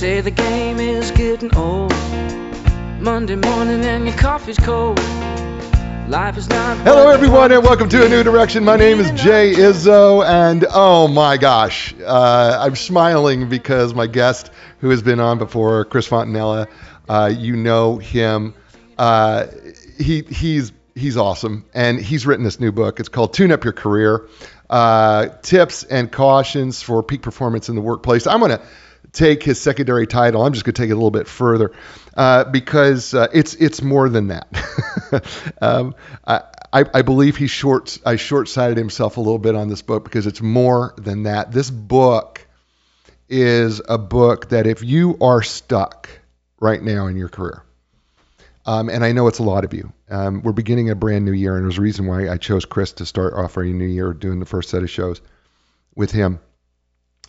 say the game is getting old. Monday morning and your coffee's cold. Life is not. Hello, everyone, and welcome to A New Direction. My name is Jay Izzo, and oh my gosh, uh, I'm smiling because my guest, who has been on before, Chris Fontanella, uh, you know him. Uh, he he's he's awesome, and he's written this new book. It's called Tune Up Your Career: uh, Tips and Cautions for Peak Performance in the Workplace. I'm gonna take his secondary title. I'm just going to take it a little bit further uh, because uh, it's it's more than that. um, I, I believe he short I short-sighted himself a little bit on this book because it's more than that. This book is a book that if you are stuck right now in your career, um, and I know it's a lot of you. Um, we're beginning a brand new year, and there's a reason why I chose Chris to start off our new year doing the first set of shows with him.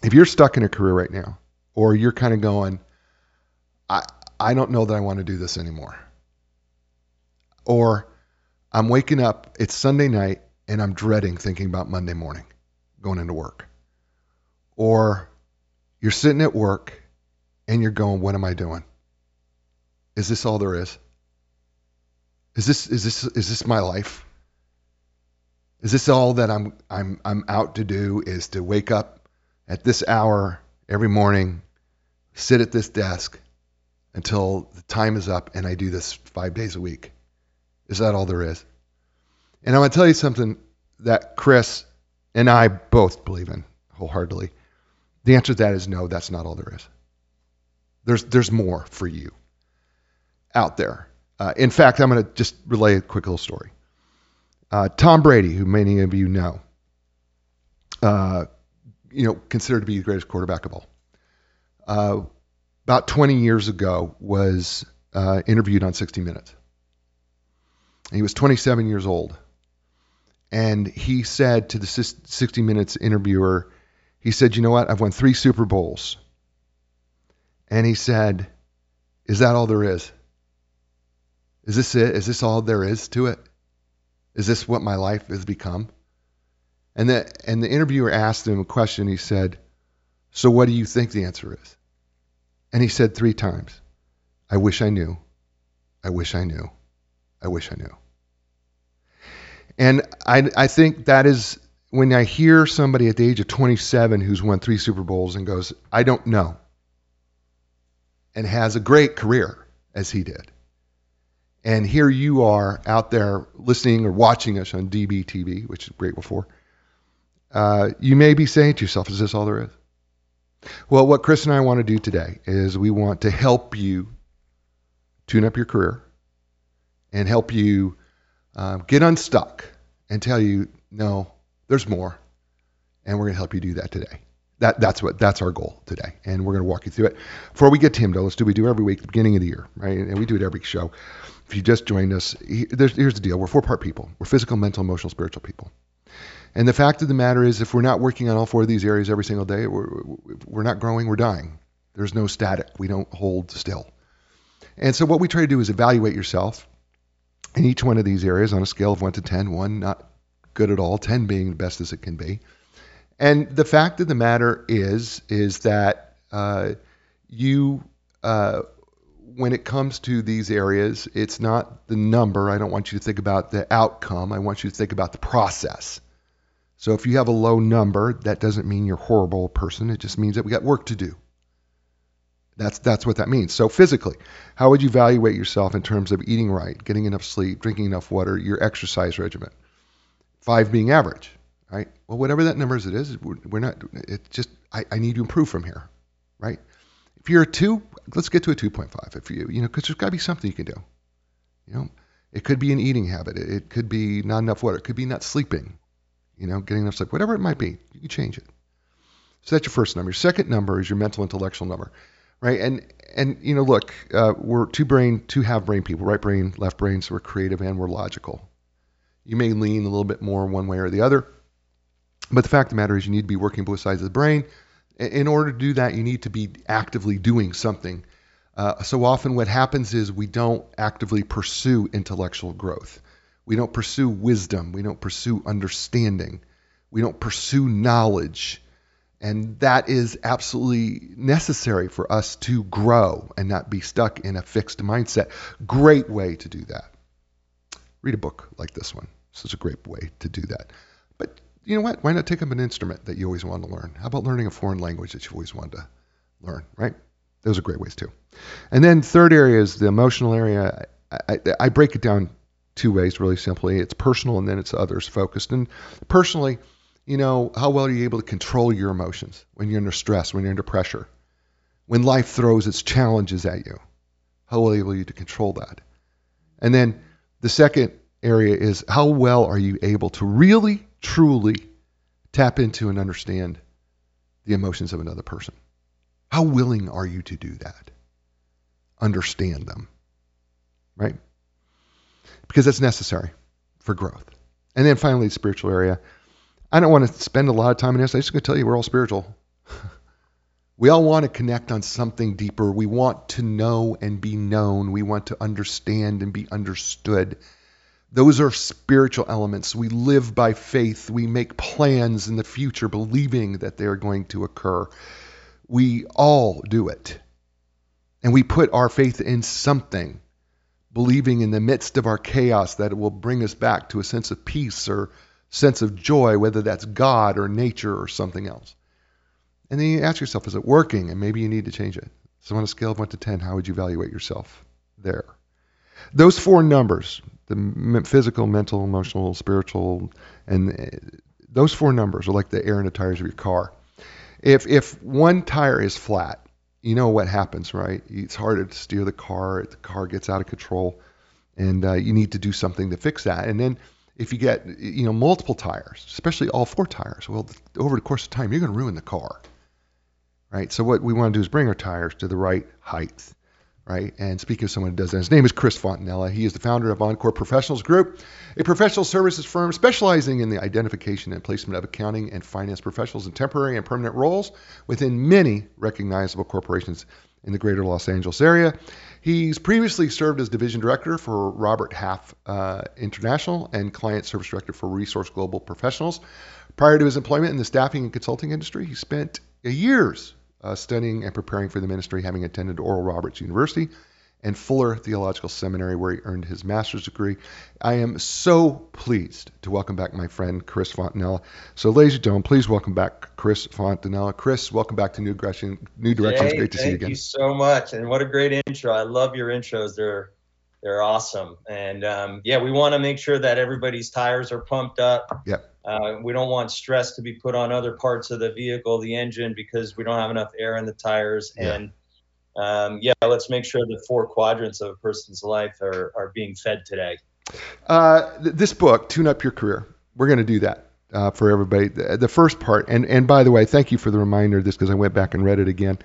If you're stuck in a career right now, or you're kind of going, I, I don't know that I want to do this anymore. Or I'm waking up, it's Sunday night, and I'm dreading thinking about Monday morning going into work. Or you're sitting at work and you're going, what am I doing? Is this all there is? Is this is this is this my life? Is this all that I'm I'm I'm out to do is to wake up at this hour every morning, sit at this desk until the time is up, and I do this five days a week. Is that all there is? And I'm going to tell you something that Chris and I both believe in wholeheartedly. The answer to that is no, that's not all there is. There's, there's more for you out there. Uh, in fact, I'm going to just relay a quick little story. Uh, Tom Brady, who many of you know, uh, you know, considered to be the greatest quarterback of all. Uh, about 20 years ago, was uh, interviewed on 60 Minutes. He was 27 years old, and he said to the 60 Minutes interviewer, he said, "You know what? I've won three Super Bowls." And he said, "Is that all there is? Is this it? Is this all there is to it? Is this what my life has become?" And the, and the interviewer asked him a question. He said, So what do you think the answer is? And he said three times, I wish I knew. I wish I knew. I wish I knew. And I, I think that is when I hear somebody at the age of 27 who's won three Super Bowls and goes, I don't know, and has a great career as he did. And here you are out there listening or watching us on DBTV, which is great before uh, you may be saying to yourself, is this all there is? Well, what Chris and I want to do today is we want to help you tune up your career and help you uh, get unstuck and tell you, no, there's more. And we're going to help you do that today. That, that's what that's our goal today, and we're going to walk you through it. Before we get to him, though, let's do we do every week, the beginning of the year, right? And we do it every show. If you just joined us, here's the deal: we're four part people. We're physical, mental, emotional, spiritual people. And the fact of the matter is, if we're not working on all four of these areas every single day, we're, we're not growing, we're dying. There's no static. We don't hold still. And so, what we try to do is evaluate yourself in each one of these areas on a scale of 1 to 10, 1 not good at all, 10 being the best as it can be. And the fact of the matter is, is that uh, you, uh, when it comes to these areas, it's not the number. I don't want you to think about the outcome. I want you to think about the process. So if you have a low number, that doesn't mean you're a horrible person. It just means that we got work to do. That's that's what that means. So physically, how would you evaluate yourself in terms of eating right, getting enough sleep, drinking enough water, your exercise regimen? Five being average, right? Well, whatever that number is, it is. We're not. It's just I, I need to improve from here, right? If you're a two, let's get to a 2.5. If you you know, because there's got to be something you can do. You know, it could be an eating habit. It could be not enough water. It could be not sleeping you know, getting enough sleep, whatever it might be, you can change it. So that's your first number. Your second number is your mental intellectual number, right? And and you know, look, uh, we're two brain, two have brain people, right brain, left brain, so we're creative and we're logical. You may lean a little bit more one way or the other, but the fact of the matter is, you need to be working both sides of the brain. In order to do that, you need to be actively doing something. Uh, so often, what happens is we don't actively pursue intellectual growth. We don't pursue wisdom. We don't pursue understanding. We don't pursue knowledge. And that is absolutely necessary for us to grow and not be stuck in a fixed mindset. Great way to do that. Read a book like this one. This is a great way to do that. But you know what? Why not take up an instrument that you always wanted to learn? How about learning a foreign language that you've always wanted to learn, right? Those are great ways too. And then third area is the emotional area. I, I, I break it down two ways really simply. It's personal and then it's others focused. And personally, you know, how well are you able to control your emotions when you're under stress, when you're under pressure, when life throws its challenges at you? How well are you to control that? And then the second area is how well are you able to really, truly tap into and understand the emotions of another person? How willing are you to do that? Understand them, right? Because that's necessary for growth. And then finally, the spiritual area. I don't want to spend a lot of time in this. I'm just going to tell you we're all spiritual. we all want to connect on something deeper. We want to know and be known. We want to understand and be understood. Those are spiritual elements. We live by faith. We make plans in the future, believing that they are going to occur. We all do it. And we put our faith in something, believing in the midst of our chaos that it will bring us back to a sense of peace or sense of joy, whether that's God or nature or something else. And then you ask yourself, is it working? And maybe you need to change it. So on a scale of 1 to 10, how would you evaluate yourself there? Those four numbers, the physical, mental, emotional, spiritual, and uh, those four numbers are like the air in the tires of your car. If, if one tire is flat, you know what happens, right? It's harder to steer the car. The car gets out of control, and uh, you need to do something to fix that. And then if you get you know multiple tires, especially all four tires, well, over the course of time, you're going to ruin the car, right? So what we want to do is bring our tires to the right height, right? And speaking of someone who does that, his name is Chris Fontanella. He is the founder of Encore Professionals Group, a professional services firm specializing in the identification and placement of accounting and finance professionals in temporary and permanent roles within many recognizable corporations in the greater Los Angeles area. He's previously served as division director for Robert Half uh, International and client service director for Resource Global Professionals. Prior to his employment in the staffing and consulting industry, he spent years uh, studying and preparing for the ministry, having attended Oral Roberts University and Fuller Theological Seminary, where he earned his master's degree. I am so pleased to welcome back my friend Chris Fontanella. So, ladies and gentlemen, please welcome back Chris Fontanella. Chris, welcome back to New Direction. New Directions. Great to see you again. Thank you so much, and what a great intro. I love your intros. They're they're awesome, and um, yeah, we want to make sure that everybody's tires are pumped up. Yep. Uh, we don't want stress to be put on other parts of the vehicle, the engine, because we don't have enough air in the tires, Yeah. and um, yeah, let's make sure the four quadrants of a person's life are, are being fed today. Uh, th- this book, Tune Up Your Career, we're going to do that uh, for everybody. The, the first part, and, and by the way, thank you for the reminder of this because I went back and read it again.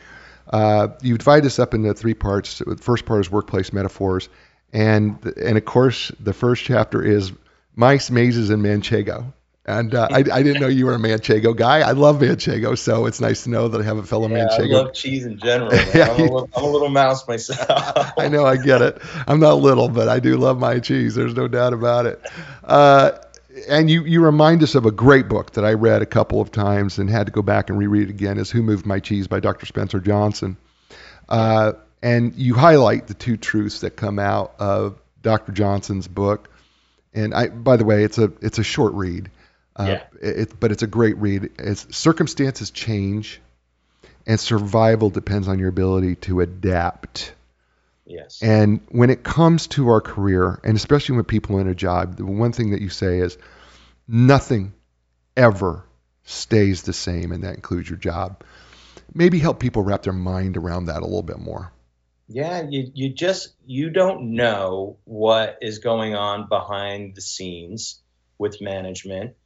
Uh, you divide this up into three parts. The first part is workplace metaphors, and and of course the first chapter is mice, mazes, and manchego. And uh, I, I didn't know you were a manchego guy. I love manchego, so it's nice to know that I have a fellow Manchego. Yeah, I love cheese in general. Yeah, I'm, a little, I'm, a little mouse myself. I know, I get it. I'm not little, but I do love my cheese. There's no doubt about it. Uh, and you, you remind us of a great book that I read a couple of times and had to go back and reread again is Who Moved My Cheese by Dr. Spencer Johnson. Uh, and you highlight the two truths that come out of Dr. Johnson's book. And I, by the way, it's a it's a short read, uh, Yeah. it, but it's a great read. It's circumstances change, and survival depends on your ability to adapt. yes. And when it comes to our career, and especially when people are in a job, the one thing that you say is nothing ever stays the same, and that includes your job. Maybe help people wrap their mind around that a little bit more. Yeah, you, you just you don't know what is going on behind the scenes with management,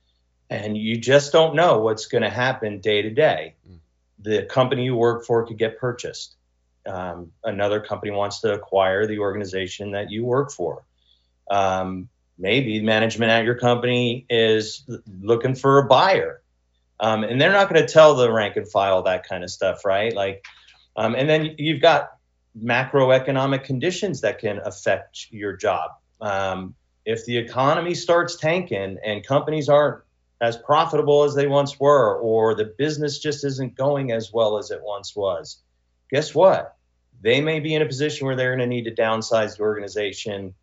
and you just don't know what's going to happen day to day. Mm. The company you work for could get purchased. Um, another company wants to acquire the organization that you work for. Um, maybe management at your company is looking for a buyer, um, and they're not going to tell the rank and file that kind of stuff, right? Like, um, and then you've got macroeconomic conditions that can affect your job. Um, if the economy starts tanking and companies aren't as profitable as they once were, or the business just isn't going as well as it once was. Guess what? They may be in a position where they're going to need to downsize the organization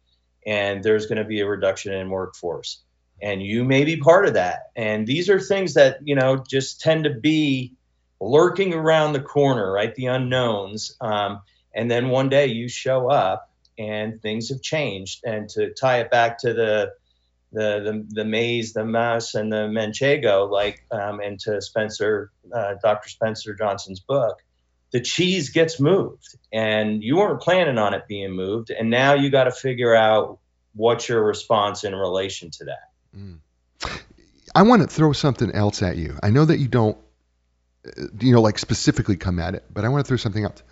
and there's going to be a reduction in workforce. And you may be part of that. And these are things that, you know, just tend to be lurking around the corner, right? The unknowns. Um, and then one day you show up and things have changed. And to tie it back to the the the, the maze, the mouse, and the manchego, like um, and to Spencer, uh, Dr. Spencer Johnson's book, the cheese gets moved, and you weren't planning on it being moved, and now you got to figure out what's your response in relation to that. Mm. I want to throw something else at you. I know that you don't, uh, you know, like specifically come at it, but I want to throw something else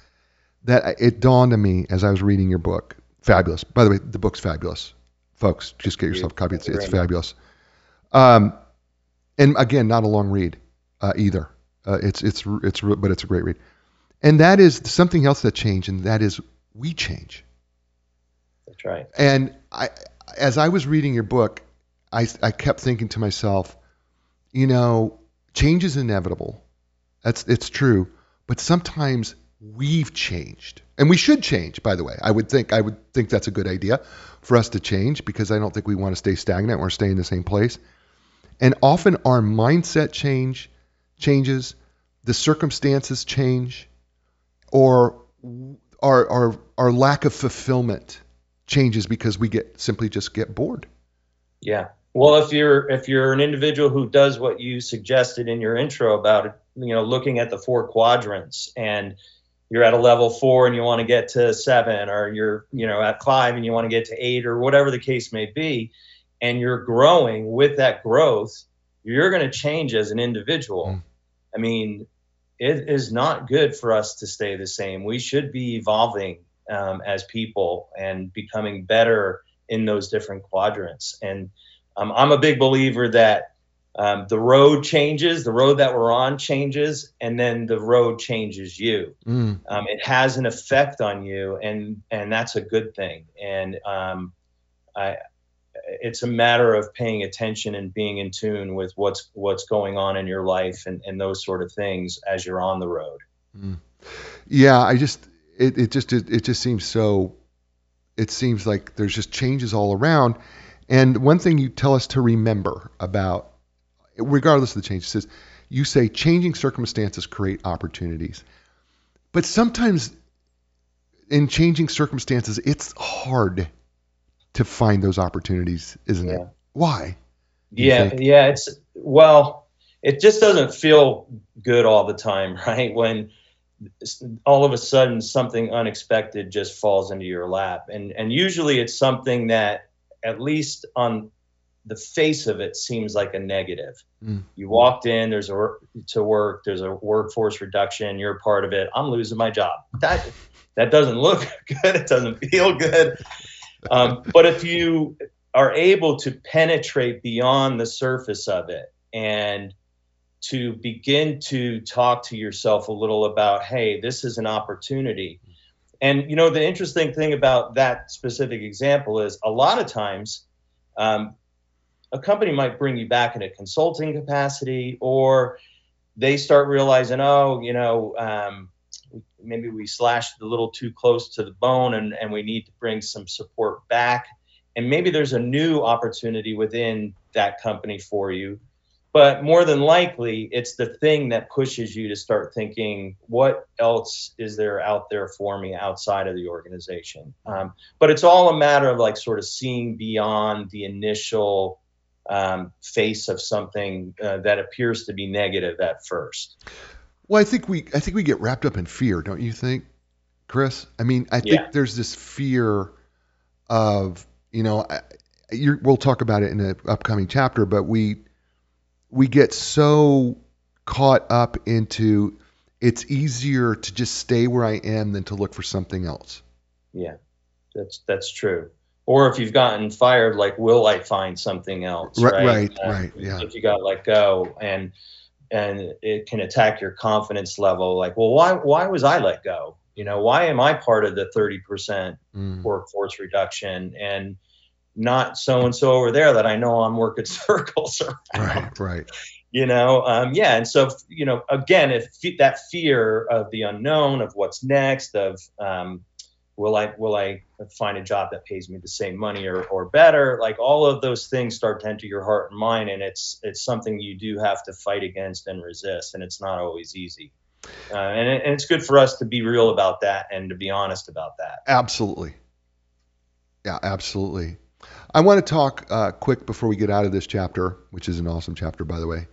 that it dawned on me as I was reading your book. Fabulous. By the way, the book's fabulous, folks. Just get yourself a copy. It's, it's fabulous. Um, and again, not a long read uh, either. Uh, it's it's it's but it's a great read. And that is something else that changed, and that is we change. That's right. And I, as I was reading your book, I I kept thinking to myself, you know, change is inevitable. That's it's true, but sometimes we've changed. And we should change by the way. I would think i would think that's a good idea for us to change because i don't think we want to stay stagnant or stay in the same place. And often our mindset change changes the circumstances change or our our our lack of fulfillment changes because we get simply just get bored. Yeah. Well if you're if you're an individual who does what you suggested in your intro about you know looking at the four quadrants and you're at a level four and you want to get to seven, or you're you know at five and you want to get to eight, or whatever the case may be, and you're growing with that growth, you're going to change as an individual. Mm. I mean, it is not good for us to stay the same. We should be evolving um, as people and becoming better in those different quadrants. And um, I'm a big believer that um, the road changes, the road that we're on changes, and then the road changes you. Mm. Um, it has an effect on you, and and that's a good thing. And um, I, it's a matter of paying attention and being in tune with what's what's going on in your life and, and those sort of things as you're on the road. Mm. Yeah, I just it, it just it, it just seems so. It seems like there's just changes all around. And one thing you tell us to remember about regardless of the change, says you say changing circumstances create opportunities. But sometimes in changing circumstances, it's hard to find those opportunities, isn't yeah. it? Why? Yeah, yeah, it's well, it just doesn't feel good all the time, right? When all of a sudden something unexpected just falls into your lap. And and usually it's something that at least on the face of it seems like a negative. Mm. You walked in, there's a to work, there's a workforce reduction, you're part of it. I'm losing my job. That that doesn't look good. It doesn't feel good. Um, but if you are able to penetrate beyond the surface of it and to begin to talk to yourself a little about, hey, this is an opportunity. And you know, the interesting thing about that specific example is a lot of times um, a company might bring you back in a consulting capacity, or they start realizing, oh, you know, um, maybe we slashed a little too close to the bone and, and we need to bring some support back. And maybe there's a new opportunity within that company for you. But more than likely, it's the thing that pushes you to start thinking, what else is there out there for me outside of the organization? Um, but it's all a matter of like sort of seeing beyond the initial um, face of something uh, that appears to be negative at first. Well, I think we I think we get wrapped up in fear, don't you think, Chris? I mean, I think yeah. there's this fear of you know, we'll talk about it in an upcoming chapter, but we we get so caught up into it's easier to just stay where I am than to look for something else. Yeah, that's that's true or if you've gotten fired, like, will I find something else? Right, right, uh, right, yeah. If you got let go, and and it can attack your confidence level. Like, well, why why was I let go? You know, why am I part of the thirty percent mm. workforce reduction? And not so and so over there that I know I'm working circles around. Right, right. You know, um, yeah, and so you know, again, if that fear of the unknown, of what's next, of um, will I will I find a job that pays me the same money or, or better, like all of those things start to enter your heart and mind, and it's it's something you do have to fight against and resist, and it's not always easy. Uh, and, it, and it's good for us to be real about that and to be honest about that. Absolutely. Yeah, absolutely. I want to talk uh, quick before we get out of this chapter, which is an awesome chapter, by the way.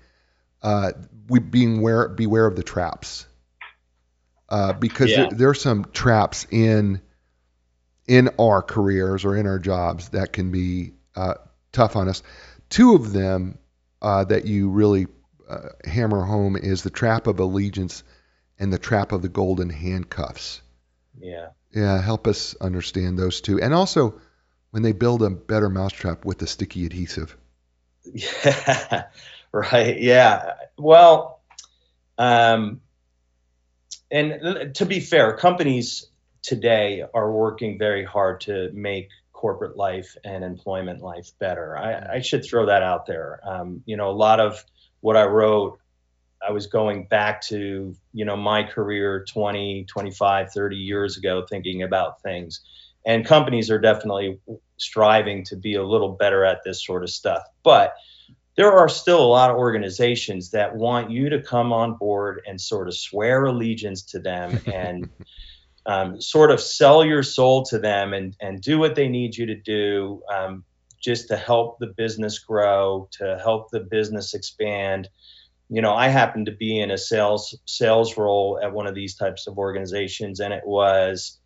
Uh, we being aware, beware of the traps, uh, because Yeah. there, there are some traps in in our careers or in our jobs that can be uh, tough on us. Two of them uh, that you really uh, hammer home is the trap of allegiance and the trap of the golden handcuffs. Yeah. Yeah, help us understand those two. And also, when they build a better mousetrap with the sticky adhesive. Yeah, right. Yeah. Well, um, and to be fair, companies today are working very hard to make corporate life and employment life better. I, I should throw that out there. Um, you know, a lot of what I wrote, I was going back to, you know, my career 20, 25, 30 years ago, thinking about things. And companies are definitely striving to be a little better at this sort of stuff. But there are still a lot of organizations that want you to come on board and sort of swear allegiance to them and um, sort of sell your soul to them and, and do what they need you to do um, just to help the business grow, to help the business expand. You know, I happened to be in a sales sales role at one of these types of organizations, and it was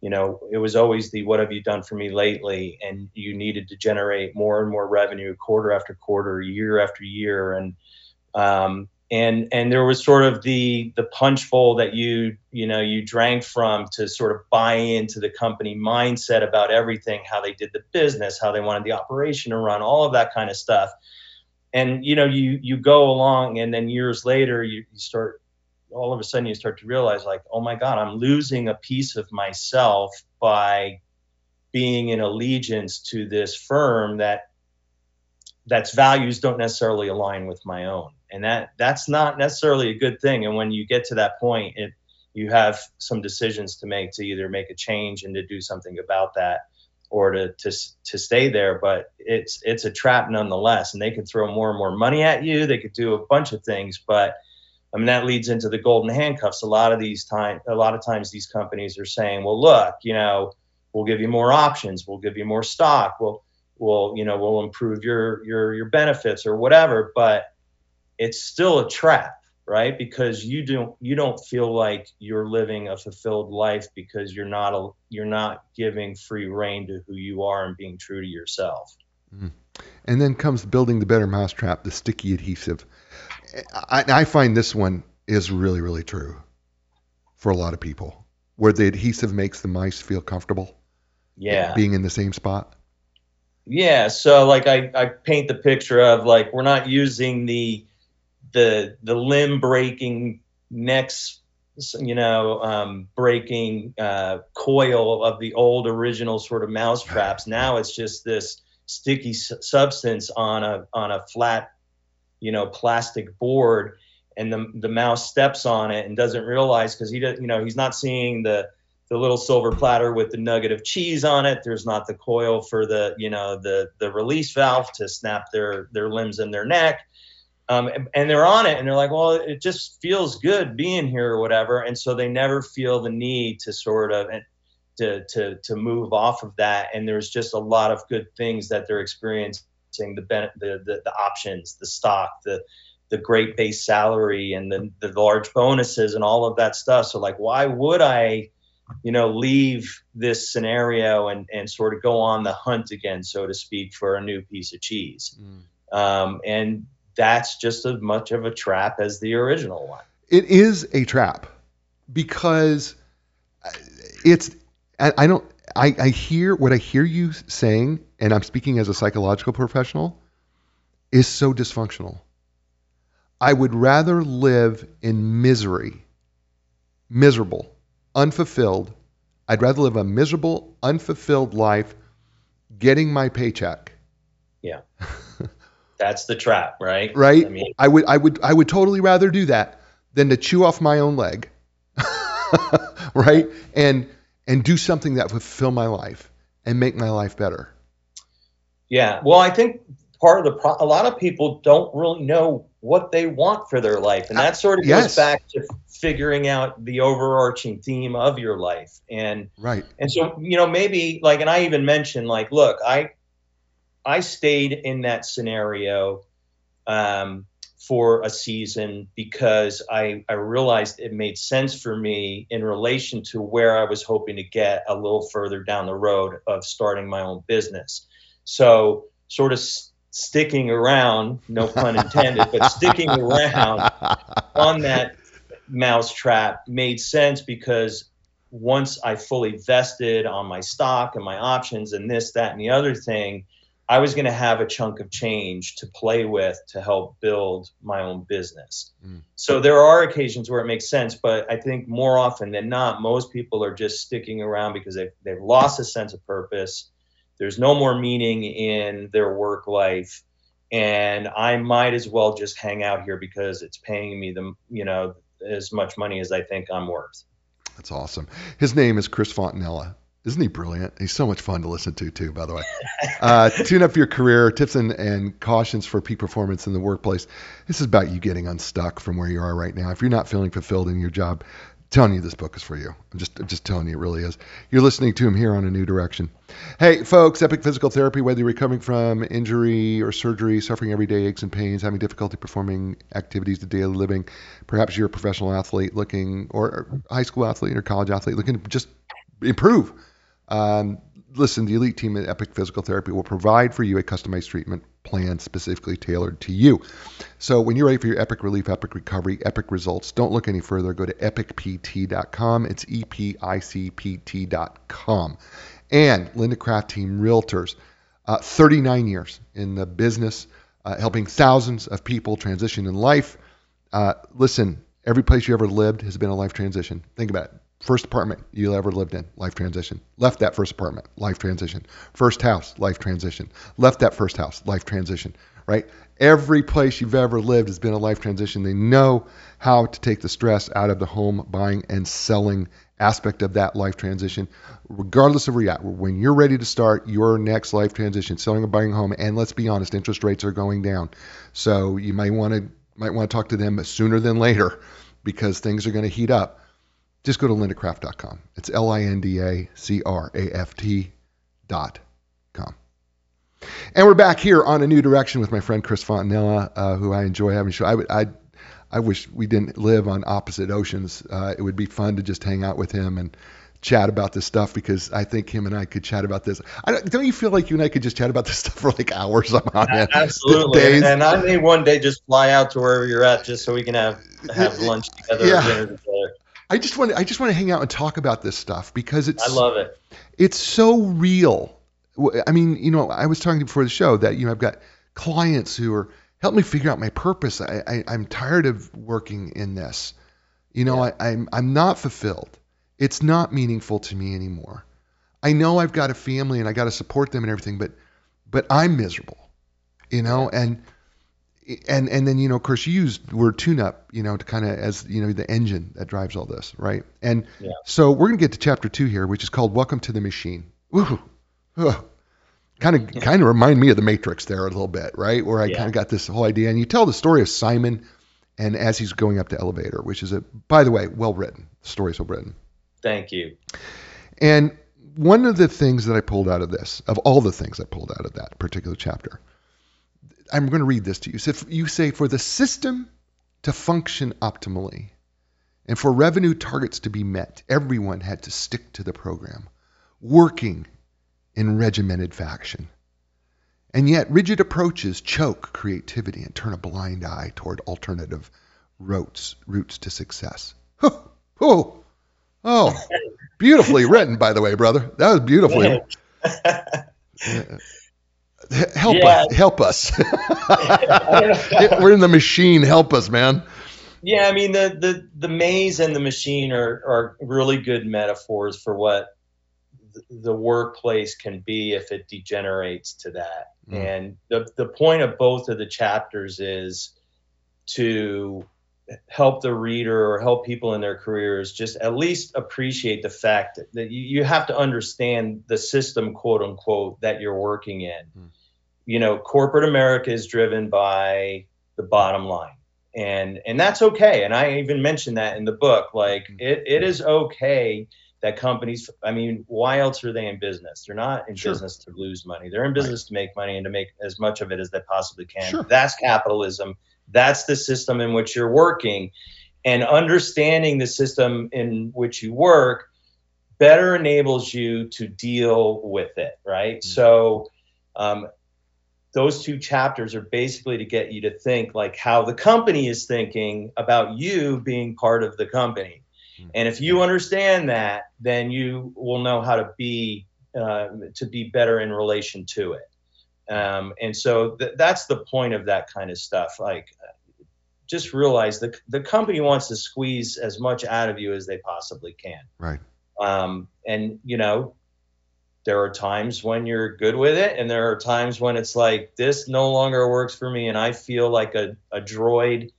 you know, it was always the what have you done for me lately? And you needed to generate more and more revenue quarter after quarter, year after year. And um, and and there was sort of the the punch bowl that you you know you drank from to sort of buy into the company mindset about everything, how they did the business, how they wanted the operation to run, all of that kind of stuff. And you know, you you go along, and then years later, you, you start all of a sudden you start to realize like oh my god i'm losing a piece of myself by being in allegiance to this firm that that's values don't necessarily align with my own and that that's not necessarily a good thing. And when you get to that point it you have some decisions to make to either make a change and to do something about that or to to to stay there. But it's it's a trap nonetheless. And they could throw more and more money at you. They could do a bunch of things. But I mean, that leads into the golden handcuffs. A lot of these time, a lot of times these companies are saying, well, look, you know, we'll give you more options, we'll give you more stock, we'll, we'll, you know, we'll improve your your your benefits or whatever. But it's still a trap, right? Because you don't you don't feel like you're living a fulfilled life because you're not a you're not giving free reign to who you are and being true to yourself. Mm-hmm. And then comes building the better mousetrap, the sticky adhesive. I, I find this one is really, really true for a lot of people, where the adhesive makes the mice feel comfortable Yeah. being in the same spot. Yeah, so like I, I paint the picture of like we're not using the the the limb breaking necks you know um, breaking uh, coil of the old original sort of mouse traps. Now it's just this sticky s- substance on a on a flat you know plastic board and the the mouse steps on it and doesn't realize because he does you know he's not seeing the the little silver platter with the nugget of cheese on it. There's not the coil for the, you know, the the release valve to snap their their limbs and their neck. Um, and, and they're on it, and they're like, well, it just feels good being here or whatever, and so they never feel the need to sort of to to to move off of that. And there's just a lot of good things that they're experiencing the ben- the, the the options, the stock, the the great base salary, and the the large bonuses, and all of that stuff. So like, why would I? you know, leave this scenario and, and sort of go on the hunt again, so to speak, for a new piece of cheese. Um, and that's just as much of a trap as the original one. It is a trap because it's. I, I don't. I, I hear what I hear you saying, and I'm speaking as a psychological professional, is so dysfunctional. I would rather live in misery, miserable, unfulfilled. I'd rather live a miserable, unfulfilled life getting my paycheck. Yeah. That's the trap, right? Right. I mean, I would, I would, I would totally rather do that than to chew off my own leg, right? And and do something that would fulfill my life and make my life better. Yeah. Well, I think part of the pro- a lot of people don't really know what they want for their life, and that ah, sort of yes. goes back to figuring out the overarching theme of your life. And right. And so you know maybe like, and I even mentioned like, look, I I stayed in that scenario um, for a season because I, I realized it made sense for me in relation to where I was hoping to get a little further down the road of starting my own business. So, sort of s- sticking around, no pun intended, but sticking around on that mousetrap made sense because once I fully vested on my stock and my options and this, that, and the other thing, I was going to have a chunk of change to play with to help build my own business. Mm. So there are occasions where it makes sense, but I think more often than not, most people are just sticking around because they've, they've lost a sense of purpose. There's no more meaning in their work life. And I might as well just hang out here because it's paying me the, you know, as much money as I think I'm worth. That's awesome. His name is Chris Fontanella. Isn't he brilliant? He's so much fun to listen to, too, by the way. Uh, tune up your career, tips and, and cautions for peak performance in the workplace. This is about you getting unstuck from where you are right now. If you're not feeling fulfilled in your job, I'm telling you this book is for you. I'm just, I'm just telling you it really is. You're listening to him here on A New Direction. Hey, folks, Epic Physical Therapy, whether you're recovering from injury or surgery, suffering everyday aches and pains, having difficulty performing activities of daily living, perhaps you're a professional athlete looking, or high school athlete or college athlete looking to just improve um, listen, the elite team at Epic Physical Therapy will provide for you a customized treatment plan specifically tailored to you. So when you're ready for your epic relief, epic recovery, epic results, don't look any further. Go to epicpt.com. It's E P I C P T.com. And Linda Craft Team Realtors, uh, 39 years in the business, uh, helping thousands of people transition in life. Uh, listen, every place you ever lived has been a life transition. Think about it First apartment you ever lived in, life transition. Left that first apartment, life transition. First house, life transition. Left that first house, life transition. Right? Every place you've ever lived has been a life transition. They know how to take the stress out of the home buying and selling aspect of that life transition, regardless of where you're at. When you're ready to start your next life transition, selling or buying a home, and let's be honest, interest rates are going down. So you might want to might want to talk to them sooner than later because things are going to heat up just go to lindacraft.com. It's L I N D A C R A F T dot com. And we're back here on a new direction with my friend Chris Fontanella, uh, who I enjoy having show. I would, I, I wish we didn't live on opposite oceans. Uh, it would be fun to just hang out with him and chat about this stuff because I think him and I could chat about this. I don't, don't you feel like you and I could just chat about this stuff for like hours on end? Absolutely. Days? And I may one day just fly out to wherever you're at just so we can have have lunch together yeah. Or dinner together. I just want to, I just want to hang out and talk about this stuff because it's I love it. It's so real. I mean, you know, I was talking before the show that you know I've got clients who are help me figure out my purpose. I, I am tired of working in this. You know, yeah. I, I'm I'm not fulfilled. It's not meaningful to me anymore. I know I've got a family and I got to support them and everything, but but I'm miserable. You know, and and and then you know of course you use word tune up you know to kind of as you know the engine that drives all this right? And yeah. so we're going to get to chapter two here which is called welcome to the machine. Kind of kind of remind me of the matrix there a little bit right? Where i yeah. kind of got this whole idea. And you tell the story of simon and as he's going up the elevator which is a by the way well written. The story's well written. Thank you. And one of the things that i pulled out of this of all the things i pulled out of that particular chapter I'm going to read this to you. So you say, for the system to function optimally and for revenue targets to be met, everyone had to stick to the program, working in regimented fashion. And yet, rigid approaches choke creativity and turn a blind eye toward alternative routes, routes to success. Oh, oh, oh, beautifully written, by the way, brother. That was beautifully. help yeah. us help us we're in the machine help us man yeah i mean the the the maze and the machine are are really good metaphors for what the workplace can be if it degenerates to that. Mm. And the, the point of both of the chapters is to help the reader or help people in their careers just at least appreciate the fact that, that you, you have to understand the system, quote unquote, that you're working in. Mm. You know, corporate America is driven by the bottom line. And and that's okay. And I even mentioned that in the book. Like mm. it, it is okay that companies i mean why else are they in business they're not in sure. business to lose money they're in business right. to make money and to make as much of it as they possibly can sure. that's capitalism that's the system in which you're working and understanding the system in which you work better enables you to deal with it right mm-hmm. so um, those two chapters are basically to get you to think like how the company is thinking about you being part of the company. And if you understand that, then you will know how to be uh, to be better in relation to it. Um, and so th- that's the point of that kind of stuff. Like, just realize the the company wants to squeeze as much out of you as they possibly can. Right. Um, and you know, there are times when you're good with it, and there are times when it's like this no longer works for me, and I feel like a, a droid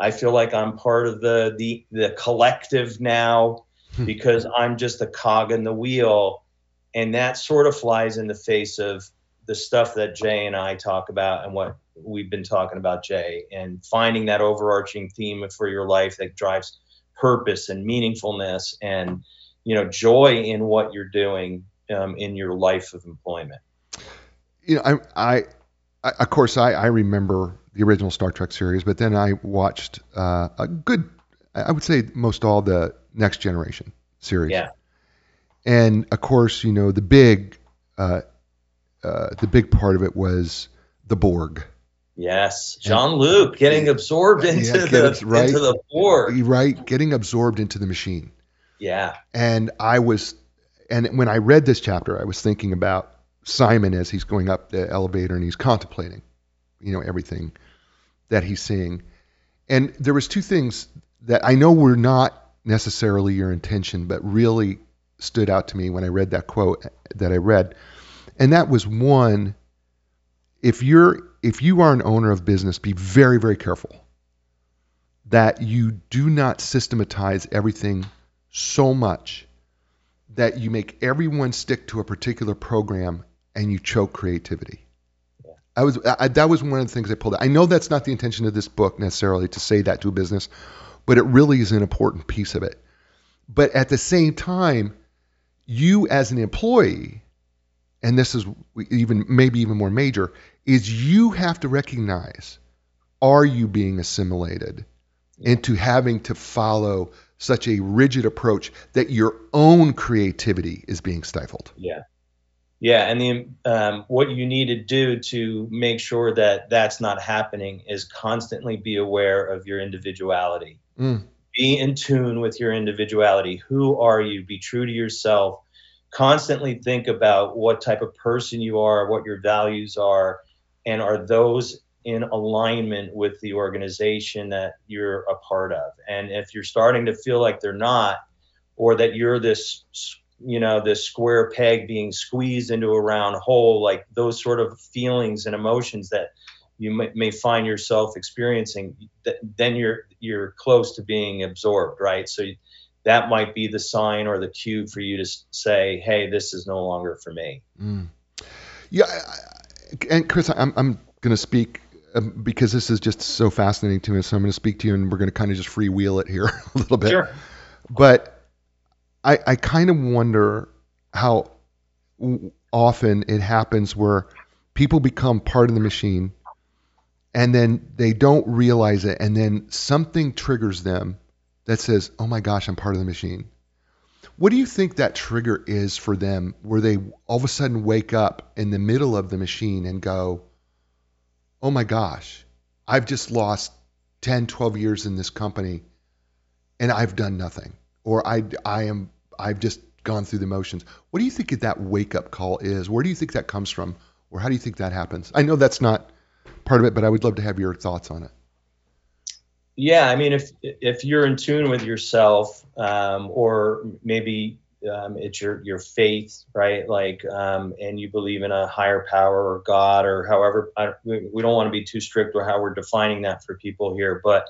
I feel like I'm part of the the the collective now hmm. because I'm just a cog in the wheel, and that sort of flies in the face of the stuff that Jay and I talk about and what we've been talking about, Jay, and finding that overarching theme for your life that drives purpose and meaningfulness and you know joy in what you're doing um, in your life of employment. You know, I, I, I of course, I, I remember the original Star Trek series, but then I watched uh, a good, I would say most all the Next Generation series. Yeah. And of course, you know the big, uh, uh, the big part of it was the Borg. Yes, Jean Luc getting absorbed into yeah, the right, into the Borg. Right, getting absorbed into the machine. Yeah. And I was, and when I read this chapter, I was thinking about Simon as he's going up the elevator and he's contemplating you know everything that he's seeing. And there was two things that I know were not necessarily your intention, but really stood out to me when I read that quote that I read. And that was one, if you're if you are an owner of business, be very, very careful that you do not systematize everything so much that you make everyone stick to a particular program and you choke creativity. I was I, that was one of the things I pulled out. I know that's not the intention of this book necessarily to say that to a business, but it really is an important piece of it. But at the same time, you as an employee, and this is even maybe even more major, is you have to recognize are you being assimilated into having to follow such a rigid approach that your own creativity is being stifled. Yeah. Yeah, and the um, what you need to do to make sure that that's not happening is constantly be aware of your individuality. Mm. Be in tune with your individuality. Who are you? Be true to yourself. Constantly think about what type of person you are, what your values are, and are those in alignment with the organization that you're a part of. And if you're starting to feel like they're not, or that you're this you know this square peg being squeezed into a round hole like those sort of feelings and emotions that you may, may find yourself experiencing then you're you're close to being absorbed right so that might be the sign or the cue for you to say hey this is no longer for me mm. yeah and chris i'm, I'm going to speak um, because this is just so fascinating to me so i'm going to speak to you and we're going to kind of just freewheel it here a little bit sure. but I, I kind of wonder how often it happens where people become part of the machine and then they don't realize it and then something triggers them that says oh my gosh i'm part of the machine. What do you think that trigger is for them where they all of a sudden wake up in the middle of the machine and go oh my gosh i've just lost 10 12 years in this company and i've done nothing or I, I am I've just gone through the motions. What do you think that wake up call is? Where do you think that comes from, or how do you think that happens? I know that's not part of it, but I would love to have your thoughts on it. Yeah, I mean, if if you're in tune with yourself, um, or maybe um, it's your your faith, right? Like, um, and you believe in a higher power or God or however. I, we, don't want to be too strict with how we're defining that for people here, but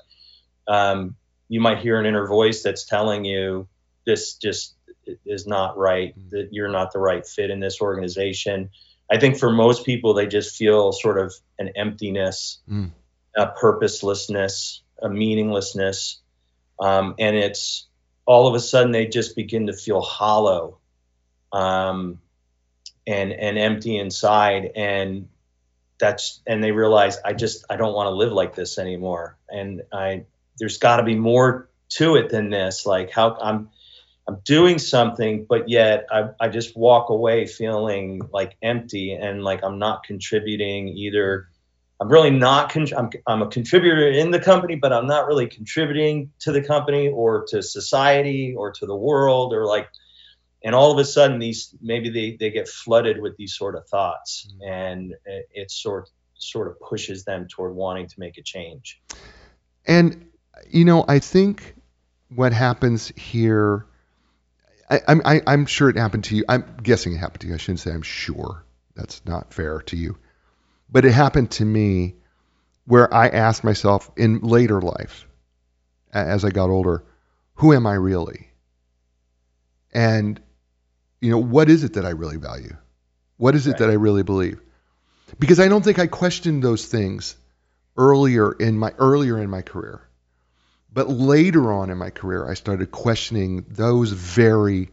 um, you might hear an inner voice that's telling you this just is not right. Mm. That you're not the right fit in this organization. I think for most people, they just feel sort of an emptiness, mm. a purposelessness, a meaninglessness, um, and it's all of a sudden they just begin to feel hollow um, and and empty inside and that's and they realize i just i don't want to live like this anymore and i there's got to be more to it than this like how i'm i'm doing something but yet I, I just walk away feeling like empty and like i'm not contributing either I'm really not, con- I'm, I'm a contributor in the company, but I'm not really contributing to the company or to society or to the world or like, and all of a sudden these, maybe they, they get flooded with these sort of thoughts mm-hmm. and it, it sort, sort of pushes them toward wanting to make a change. And, you know, I think what happens here, I, I'm, I, I'm sure it happened to you. I'm guessing it happened to you. I shouldn't say I'm sure. That's not fair to you but it happened to me where I asked myself in later life, as I got older, who am I really? And, you know, what is it that I really value? What is it right. that I really believe? Because I don't think I questioned those things earlier in my earlier in my career. But later on in my career, I started questioning those very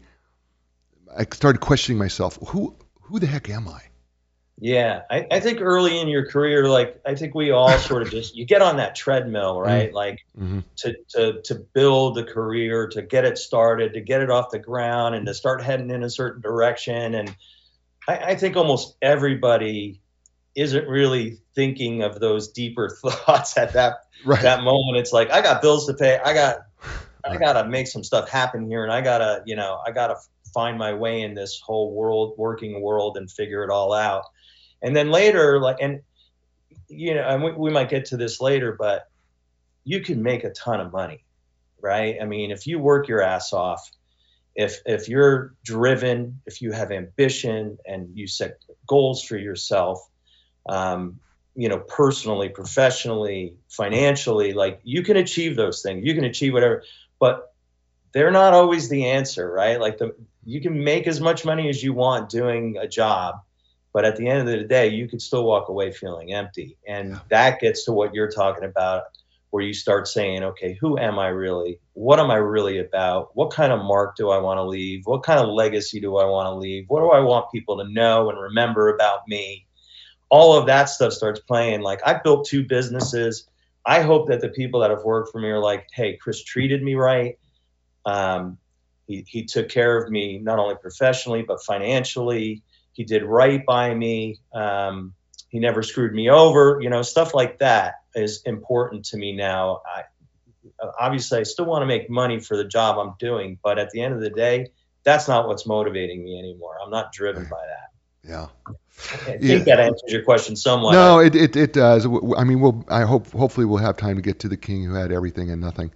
I started questioning myself, who who the heck am I? Yeah, I, I, think early in your career, like I think we all sort of just you get on that treadmill, mm-hmm. right? Mm-hmm. Like mm-hmm. to to to build a career, to get it started, to get it off the ground, and to start heading in a certain direction. And I, I think almost everybody isn't really thinking of those deeper thoughts at that right. that moment. It's like I got bills to pay. I got I gotta make some stuff happen here, and I gotta you know I gotta find my way in this whole world, working world, and figure it all out and then later like and you know and we, we might get to this later but you can make a ton of money right i mean if you work your ass off if if you're driven if you have ambition and you set goals for yourself um, you know personally professionally financially like you can achieve those things you can achieve whatever but they're not always the answer right like the you can make as much money as you want doing a job but at the end of the day, you could still walk away feeling empty. And yeah. that gets to what you're talking about, where you start saying, okay, who am I really? What am I really about? What kind of mark do I want to leave? What kind of legacy do I want to leave? What do I want people to know and remember about me? All of that stuff starts playing. Like, I built two businesses. I hope that the people that have worked for me are like, hey, Chris treated me right. Um, he, he took care of me not only professionally, but financially he did right by me. Um, he never screwed me over. You know, stuff like that is important to me now. I, obviously, I still want to make money for the job I'm doing, but at the end of the day, that's not what's motivating me anymore. I'm not driven by that. Yeah. I think yeah. that answers your question somewhat. No, it, it, it does. I mean, we'll, I hope, hopefully we'll have time to get to the king who had everything and nothing.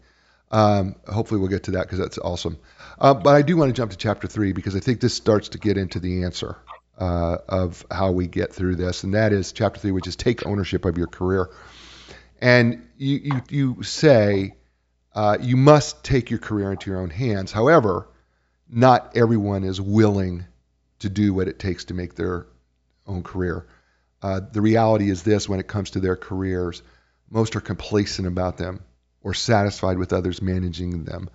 Um, hopefully we'll get to that because that's awesome. Uh, but I do want to jump to chapter three because I think this starts to get into the answer uh, of how we get through this, and that is chapter three, which is take ownership of your career. And you you, you say uh, you must take your career into your own hands. However, not everyone is willing to do what it takes to make their own career. Uh, the reality is this: when it comes to their careers, most are complacent about them or satisfied with others managing them.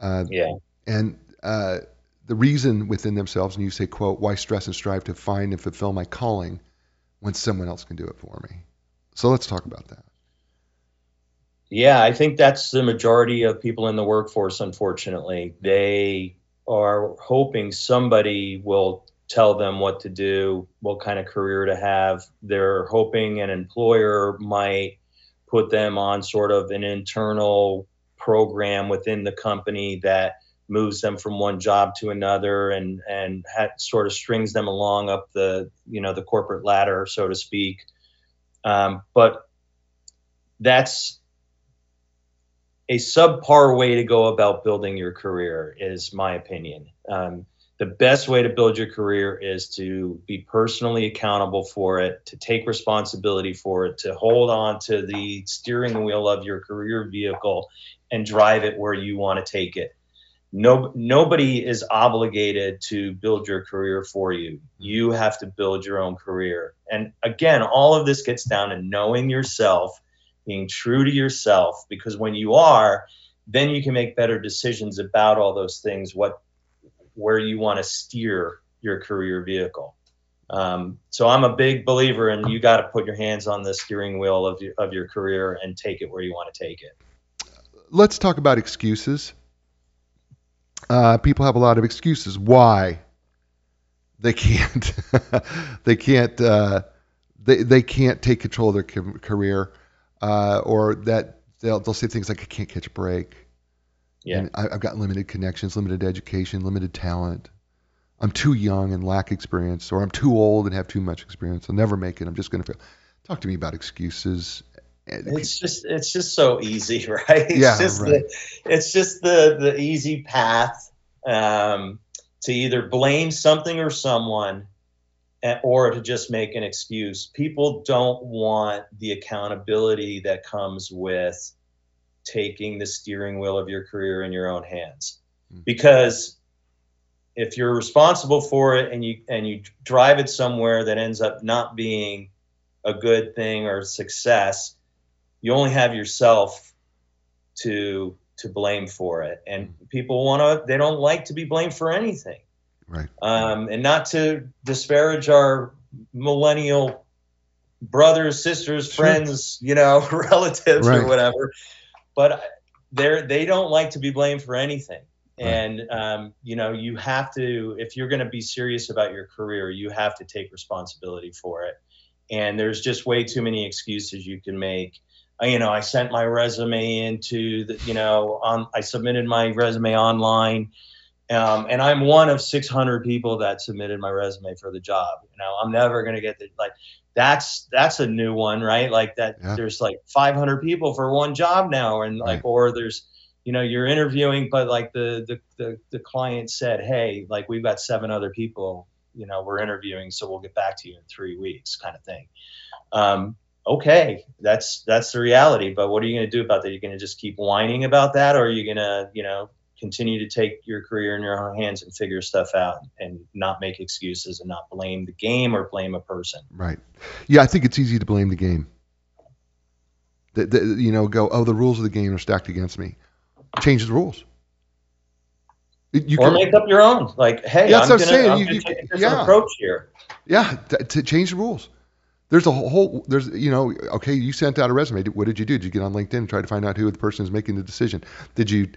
Uh, yeah. And uh, the reason within themselves, and you say, quote, why stress and strive to find and fulfill my calling when someone else can do it for me? So let's talk about that. Yeah, I think that's the majority of people in the workforce, unfortunately. They are hoping somebody will tell them what to do, what kind of career to have. They're hoping an employer might put them on sort of an internal program within the company that moves them from one job to another and and sort of strings them along up the you know the corporate ladder so to speak um, but that's a subpar way to go about building your career is my opinion Um, the best way to build your career is to be personally accountable for it, to take responsibility for it, to hold on to the steering wheel of your career vehicle and drive it where you want to take it. No, nobody is obligated to build your career for you. You have to build your own career. And again, all of this gets down to knowing yourself, being true to yourself, because when you are, then you can make better decisions about all those things, what where you want to steer your career vehicle. Um, so I'm a big believer in you got to put your hands on the steering wheel of your, of your career and take it where you want to take it. Let's talk about excuses. Uh, people have a lot of excuses why they can't they can't uh, they, they can't take control of their career uh, or that they'll, they'll say things like I can't catch a break yeah. I, have got limited connections, limited education, limited talent. I'm too young and lack experience, or I'm too old and have too much experience. I'll never make it. I'm just going to fail. Talk to me about excuses. It's just it's just so easy, right? It's yeah, just right. The, it's just the the easy path um, to either blame something or someone, eh, or to just make an excuse. People don't want the accountability that comes with taking the steering wheel of your career in your own hands mm. because if you're responsible for it and you and you drive it somewhere that ends up not being a good thing or success you only have yourself to to blame for it and mm. people want to they don't like to be blamed for anything right um, and not to disparage our millennial brothers sisters sure. friends you know relatives right. or whatever but they're they don't like to be blamed for anything. And um, you know you have to if you're going to be serious about your career you have to take responsibility for it. And there's just way too many excuses you can make. You know i sent my resume into the you know on i submitted my resume online um, and i'm one of 600 people that submitted my resume for the job you know i'm never going to get the like that's that's a new one, right? Like that yeah. there's like 500 people for one job now, and like right. or there's you know you're interviewing, but like the, the the the client said, hey, like we've got seven other people, you know, we're interviewing, so we'll get back to you in three weeks, kind of thing. Um, okay, that's that's the reality. But what are you going to do about that? You're going to just keep whining about that, or are you going to, you know, continue to take your career in your own hands and figure stuff out and not make excuses and not blame the game or blame a person. Right. Yeah, I think it's easy to blame the game. The, the, you know, go, oh, the rules of the game are stacked against me. Change the rules. You or can, make up your own. Like, hey, yeah, that's I'm what I'm saying. I'm you, you, take a yeah. approach here. Yeah, to, to change the rules there's a whole there's you know okay you sent out a resume what did you do did you get on linkedin and try to find out who the person is making the decision did you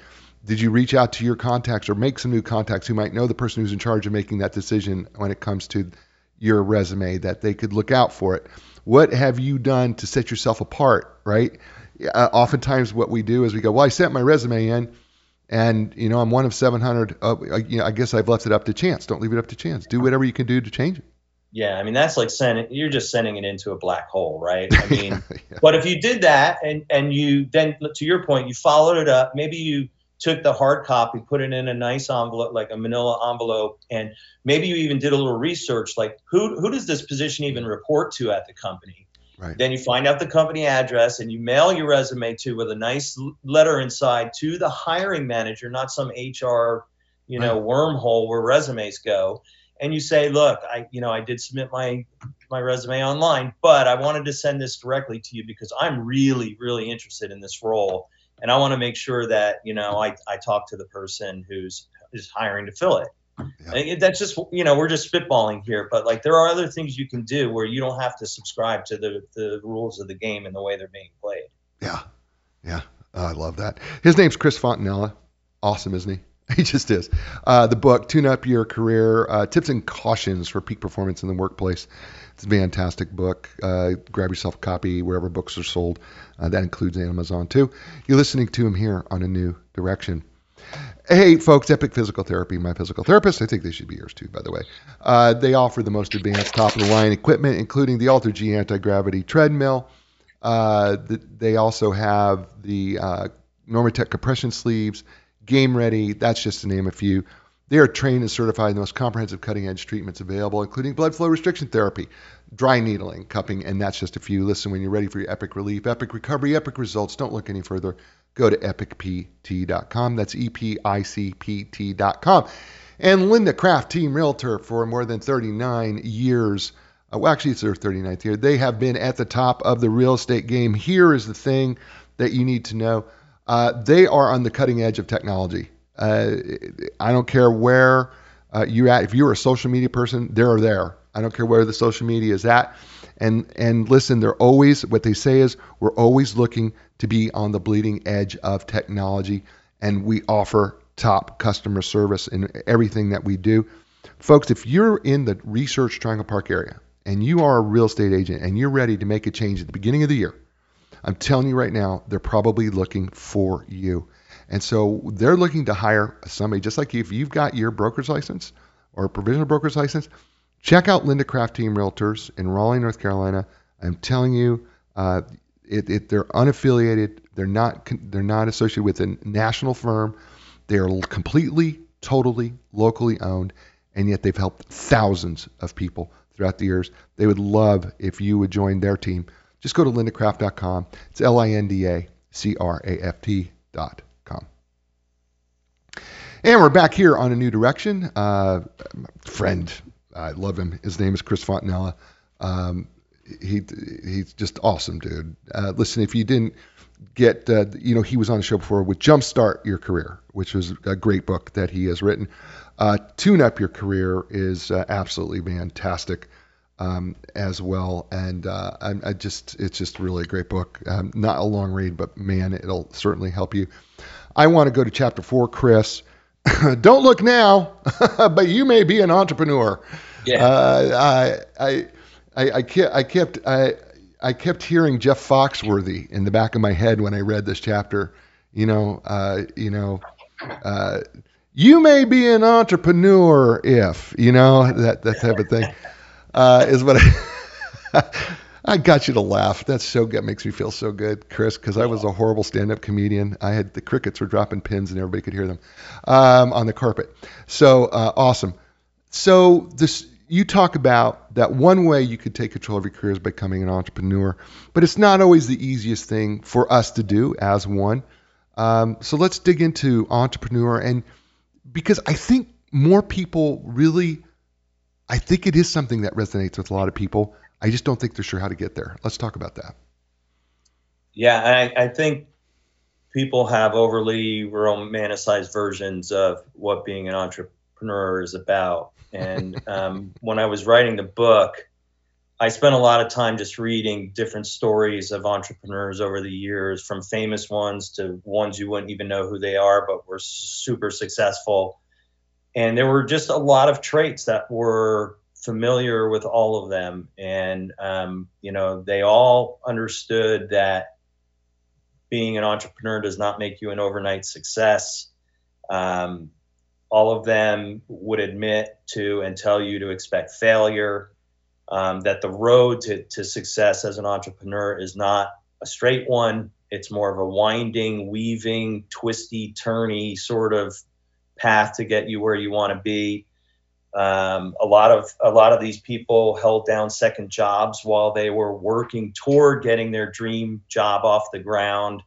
did you reach out to your contacts or make some new contacts who might know the person who's in charge of making that decision when it comes to your resume that they could look out for it? What have you done to set yourself apart right? Uh, oftentimes what we do is we go well i sent my resume in and you know i'm one of 700 uh, I, you know, I guess i've left it up to chance. Don't leave it up to chance. Do whatever you can do to change it. Yeah, I mean that's like sending you're just sending it into a black hole, right? I mean, yeah. but if you did that and and you then to your point, you followed it up, maybe you took the hard copy, put it in a nice envelope, like a manila envelope, and maybe you even did a little research, like who who does this position even report to at the company? Right. Then you find out the company address and you mail your resume to with a nice letter inside to the hiring manager, not some HR, you know, right. wormhole where resumes go and you say, look, I, you know, I did submit my my resume online, but I wanted to send this directly to you because I'm really, really interested in this role, and I want to make sure that you know I, I talk to the person who's is hiring to fill it. Yeah. That's just you know we're just spitballing here, but like there are other things you can do where you don't have to subscribe to the the rules of the game and the way they're being played. Yeah, yeah, I love that. His name's Chris Fontanella. Awesome, isn't he? He just is. Uh, the book, Tune Up Your Career uh, Tips and Cautions for Peak Performance in the Workplace. It's a fantastic book. Uh, grab yourself a copy wherever books are sold. Uh, that includes Amazon too. You're listening to him here on A New Direction. Hey, folks, Epic Physical Therapy, my physical therapist. I think they should be yours too, by the way. Uh, they offer the most advanced top of the line equipment, including the Alter G anti gravity treadmill. Uh, the, they also have the Normatec compression sleeves Game Ready, that's just to name a few. They are trained and certified in the most comprehensive cutting edge treatments available, including blood flow restriction therapy, dry needling, cupping, and that's just a few. Listen, when you're ready for your epic relief, epic recovery, epic results, don't look any further. Go to epicpt.com. That's E P I C P T.com. And Linda Craft, Team Realtor, for more than 39 years. Uh, well, actually, it's their 39th year. They have been at the top of the real estate game. Here is the thing that you need to know uh, they are on the cutting edge of technology. Uh, I don't care where uh, you're at. If you're a social media person, they're there. I don't care where the social media is at. And and listen, they're always what they say is we're always looking to be on the bleeding edge of technology, and we offer top customer service in everything that we do. Folks, if you're in the Research Triangle Park area and you are a real estate agent and you're ready to make a change at the beginning of the year, I'm telling you right now, they're probably looking for you. And so they're looking to hire somebody just like you. If you've got your broker's license or a provisional broker's license, check out Linda Craft Team Realtors in Raleigh, North Carolina. I'm telling you, uh, it, it, they're unaffiliated. They're not they're not associated with a national firm. They are completely, totally locally owned, and yet they've helped thousands of people throughout the years. They would love if you would join their team. Just go to lindacraft.com. It's L I N D A C R A F T.com. And we're back here on a new direction. Uh, friend, I love him. His name is Chris Fontanella. Um, he he's just awesome, dude. Uh, listen, if you didn't get, uh, you know, he was on the show before with Jumpstart Your Career, which was a great book that he has written. Uh, Tune Up Your Career is uh, absolutely fantastic um, as well, and uh, I, I, just it's just really a great book. Um, not a long read, but man, it'll certainly help you. I want to go to chapter four, Chris. Don't look now, but you may be an entrepreneur. Yeah. Uh, I, I, I, I kept, I kept, I, I kept hearing Jeff Foxworthy in the back of my head when I read this chapter. You know, uh, you know, uh, you may be an entrepreneur if you know that that type of thing uh, is what I. I got you to laugh. That's so good, makes me feel so good, Chris, because I was a horrible stand-up comedian. I had the crickets were dropping pins and everybody could hear them um, on the carpet. So uh, awesome. So this you talk about that one way you could take control of your career is becoming an entrepreneur, but it's not always the easiest thing for us to do as one. Um, so let's dig into entrepreneur and because I think more people really, I think it is something that resonates with a lot of people. I just don't think they're sure how to get there. Let's talk about that. Yeah, I, I think people have overly romanticized versions of what being an entrepreneur is about. And um, when I was writing the book, I spent a lot of time just reading different stories of entrepreneurs over the years, from famous ones to ones you wouldn't even know who they are, but were super successful. And there were just a lot of traits that were familiar with all of them, and um, you know they all understood that being an entrepreneur does not make you an overnight success. Um, all of them would admit to and tell you to expect failure. Um, that the road to, to success as an entrepreneur is not a straight one. It's more of a winding, weaving, twisty, turny sort of path to get you where you want to be. Um, a lot of a lot of these people held down second jobs while they were working toward getting their dream job off the ground,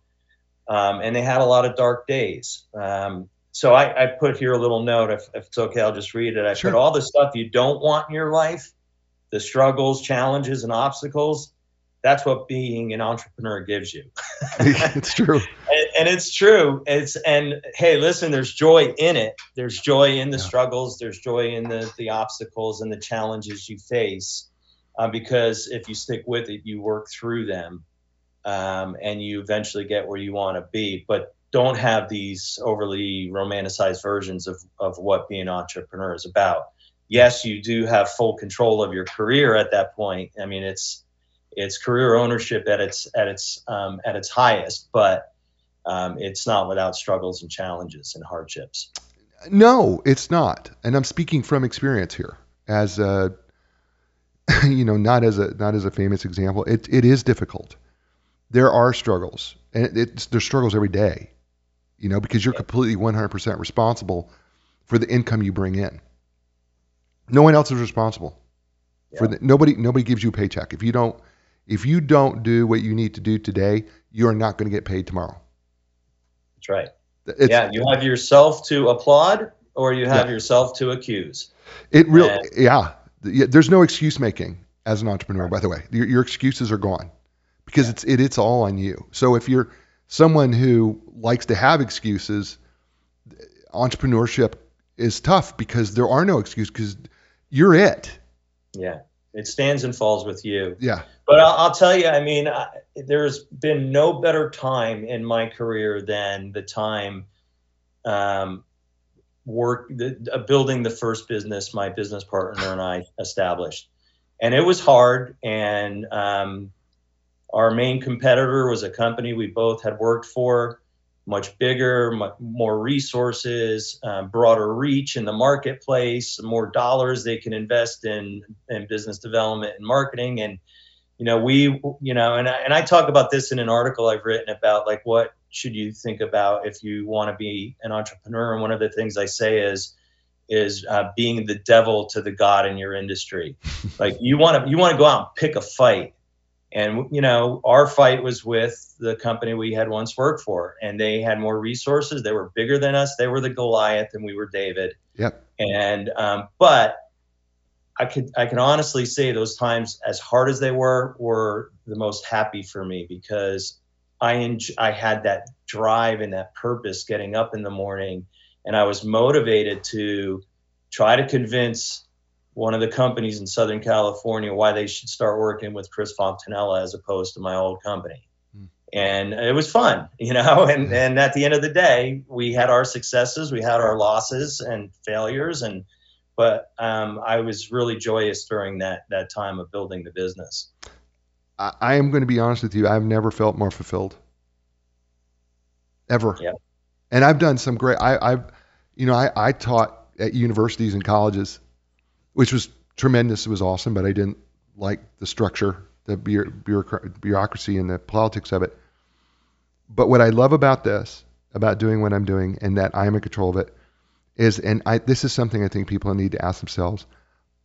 um, and they had a lot of dark days. Um, so I, I, put here a little note. If, if, it's okay, I'll just read it. I sure. put all the stuff you don't want in your life, the struggles, challenges, and obstacles that's what being an entrepreneur gives you. it's true. And, it's true. It's and hey, listen, there's joy in it. There's joy in the yeah. struggles. There's joy in the the obstacles and the challenges you face. Uh, because if you stick with it, you work through them, um, and you eventually get where you want to be. But don't have these overly romanticized versions of of what being an entrepreneur is about. Yes, you do have full control of your career at that point. I mean, it's it's career ownership at its at its um, at its highest, but um, it's not without struggles and challenges and hardships. No, it's not, and I'm speaking from experience here, as a, you know, not as a not as a famous example. It it is difficult. There are struggles, and it's there's struggles every day, you know, because you're completely 100% responsible for the income you bring in. No one else is responsible for the, nobody. Nobody gives you a paycheck if you don't. If you don't do what you need to do today, you are not going to get paid tomorrow. That's right. It's, yeah, you have yourself to applaud or you have Yeah. yourself to accuse. It really, And- yeah. Yeah, There's no excuse making as an entrepreneur, by the way. Your, your excuses are gone because it's it, it's all on you. So if you're someone who likes to have excuses, entrepreneurship is tough because there are no excuses because you're it. Yeah, it stands and falls with you. Yeah. But I'll, I'll tell you, I mean, I, there's been no better time in my career than the time um, work the, uh, building the first business my business partner and I established, and it was hard. And um, our main competitor was a company we both had worked for, much bigger, much more resources, uh, broader reach in the marketplace, more dollars they can invest in in business development and marketing. And you know we you know and I, and I talk about this in an article I've written about like what should you think about if you want to be an entrepreneur? And one of the things I say is is uh, being the devil to the god in your industry. Like you want to you want to go out and pick a fight and you know our fight was with the company we had once worked for and they had more resources. They were bigger than us. They were the goliath and we were david. Yep. and um, but I could I can honestly say those times, as hard as they were, were the most happy for me because I enj- I had that drive and that purpose getting up in the morning, and I was motivated to try to convince one of the companies in Southern California why they should start working with Chris Fontanella as opposed to my old company. Hmm. And it was fun, you know. And and at the end of the day, we had our successes, we had our losses and failures, and but um, I was really joyous during that that time of building the business. I, I am going to be honest with you. I've never felt more fulfilled. Ever. Yep. And I've done some great. I, I've, you know, I, I taught at universities and colleges, which was tremendous. It was awesome, but I didn't like the structure, the bureaucracy, and the politics of it. But what I love about this, about doing what I'm doing, and that I am in control of it, is, and I, this is something I think people need to ask themselves.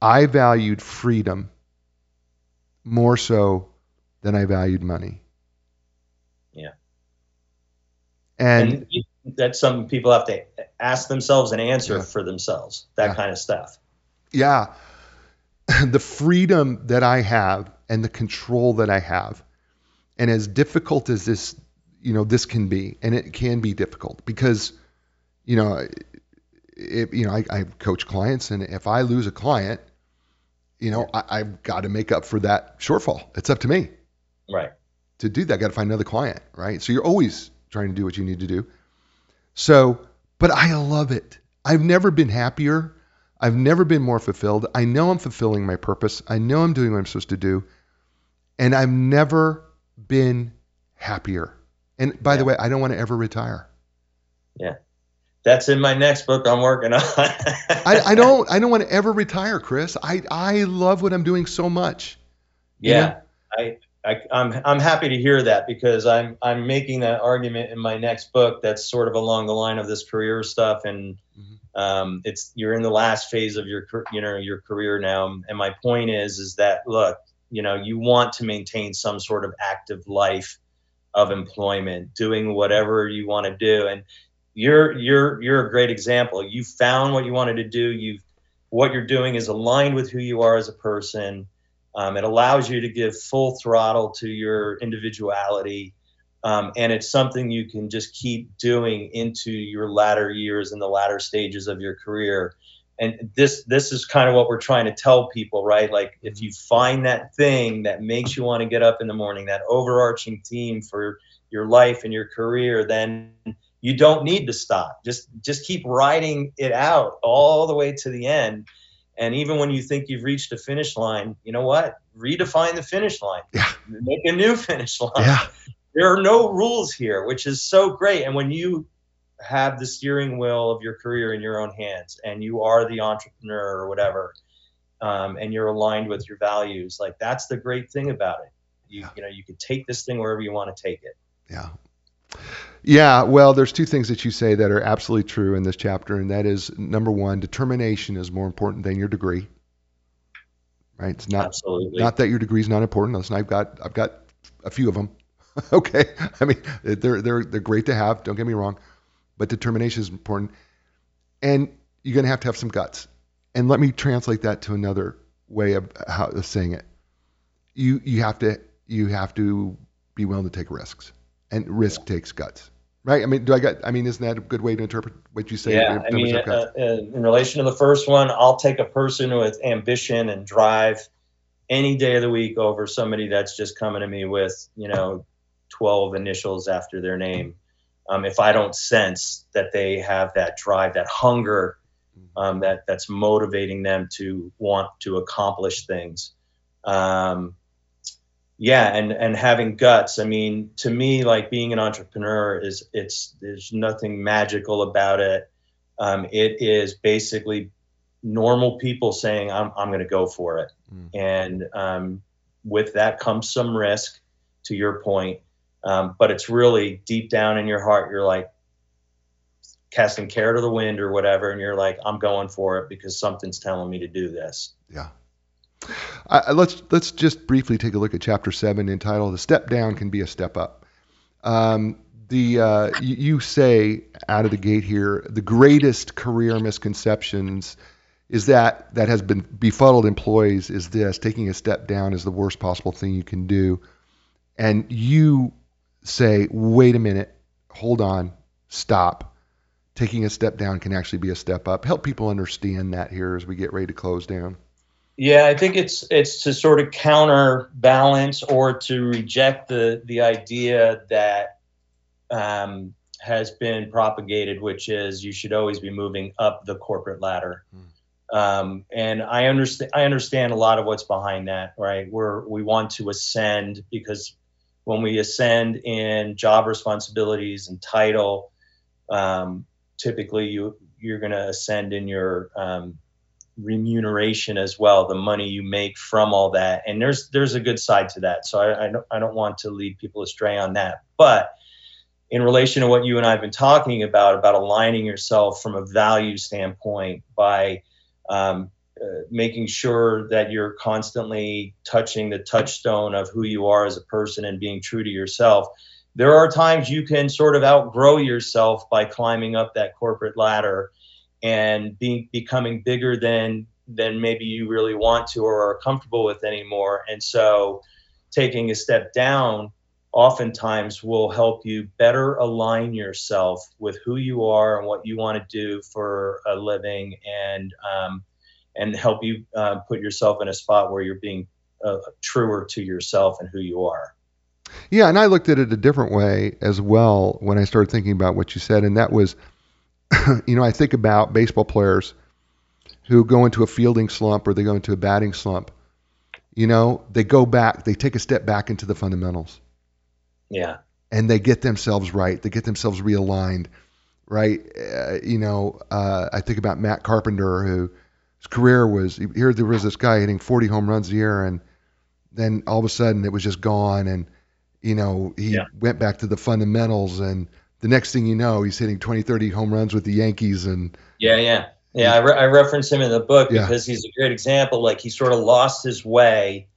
I valued freedom more so than I valued money. Yeah. And, And, that's something people have to ask themselves and answer Yeah. for themselves. That Yeah. kind of stuff. Yeah, the freedom that I have and the control that I have, and as difficult as this, you know, this can be, and it can be difficult because, you know, if, you know, I, I coach clients, and if I lose a client, you know, I, I've got to make up for that shortfall. It's up to me. Right. to do that, I got to find another client, right? So you're always trying to do what you need to do. So, but I love it. I've never been happier. I've never been more fulfilled. I know I'm fulfilling my purpose. I know I'm doing what I'm supposed to do. And I've never been happier. And by the way, I don't want to ever retire. Yeah. That's in my next book I'm working on. I, I don't I don't want to ever retire, Chris. I, I love what I'm doing so much. you know? Yeah, I, I, I'm, I'm happy to hear that because I'm, I'm making that argument in my next book that's sort of along the line of this career stuff, and Mhm. Um, it's you're in the last phase of your, you know, your career now. And my point is, is that look, you know, you want to maintain some sort of active life of employment, doing whatever you want to do, and you're, you're, you're a great example. You found what you wanted to do. You've, what you're doing is aligned with who you are as a person. Um, it allows you to give full throttle to your individuality. Um, and it's something you can just keep doing into your latter years and the latter stages of your career. And this this is kind of what we're trying to tell people, right? Like if you find that thing that makes you want to get up in the morning, that overarching theme for your life and your career, then you don't need to stop. Just just keep riding it out all the way to the end. And even when you think you've reached a finish line, you know what? Redefine the finish line. Yeah. Make a new finish line. Yeah. There are no rules here, which is so great. And when you have the steering wheel of your career in your own hands and you are the entrepreneur or whatever, um, and you're aligned with your values, like that's the great thing about it. You, Yeah. you know, you can take this thing wherever you want to take it. Yeah. Yeah, well, there's two things that you say that are absolutely true in this chapter, and that is number one, determination is more important than your degree. Right? It's not Absolutely. not that your degree is not important. Listen, I've got I've got a few of them. okay, I mean they're they're they're great to have. Don't get me wrong, but determination is important, and you're gonna have to have some guts. And let me translate that to another way of how of saying it. You you have to you have to be willing to take risks, and risk takes guts. Right? I mean, do I got? I mean, isn't that a good way to interpret what you say? yeah, I mean, uh, uh, in relation to the first one, I'll take a person with ambition and drive any day of the week over somebody that's just coming to me with, you know, 12 initials after their name. Um, if I don't sense that they have that drive, that hunger, um, that that's motivating them to want to accomplish things. Um, yeah and and having guts i mean to me like being an entrepreneur is it's there's nothing magical about it um, it is basically normal people saying i'm, I'm going to go for it mm. and um, with that comes some risk to your point um, but it's really deep down in your heart you're like casting care to the wind or whatever and you're like i'm going for it because something's telling me to do this. Yeah. I, let's let's just briefly take a look at chapter seven, entitled "The Step Down Can Be a Step Up." Um, the uh, you, you, say out of the gate here, the greatest career misconceptions is that that has been befuddled employees is this: taking a step down is the worst possible thing you can do, and you say, wait a minute, hold on, stop. Taking a step down can actually be a step up. Help people understand that here as we get ready to close down. Yeah, I think it's it's to sort of counterbalance or to reject the the idea that um, has been propagated, which is you should always be moving up the corporate ladder. Hmm. Um, and I understand I understand a lot of what's behind that, right? We're we want to ascend because when we ascend in job responsibilities and title, um, typically you you're going to ascend in your um, remuneration as well, the money you make from all that. And there's there's a good side to that. So I, I don't I don't want to lead people astray on that. But in relation to what you and I have been talking about, about aligning yourself from a value standpoint by um, uh, making sure that you're constantly touching the touchstone of who you are as a person and being true to yourself. There are times you can sort of outgrow yourself by climbing up that corporate ladder and being becoming bigger than than maybe you really want to or are comfortable with anymore. And so taking a step down oftentimes will help you better align yourself with who you are and what you want to do for a living and um, and help you uh, put yourself in a spot where you're being uh, truer to yourself and who you are. Yeah, and I looked at it a different way as well when I started thinking about what you said, and that was you know, I think about baseball players who go into a fielding slump or they go into a batting slump. You know, they go back, they take a step back into the fundamentals. Yeah. And they get themselves right. They get themselves realigned, right? Uh, you know, uh, I think about Matt Carpenter, who career was here. There was this guy hitting 40 home runs a year, and then all of a sudden it was just gone. And you know, he yeah. went back to the fundamentals and the next thing you know, he's hitting 20, 30 home runs with the Yankees. And yeah, yeah, yeah. I, re- I reference him in the book yeah. because he's a great example. Like he sort of lost his way.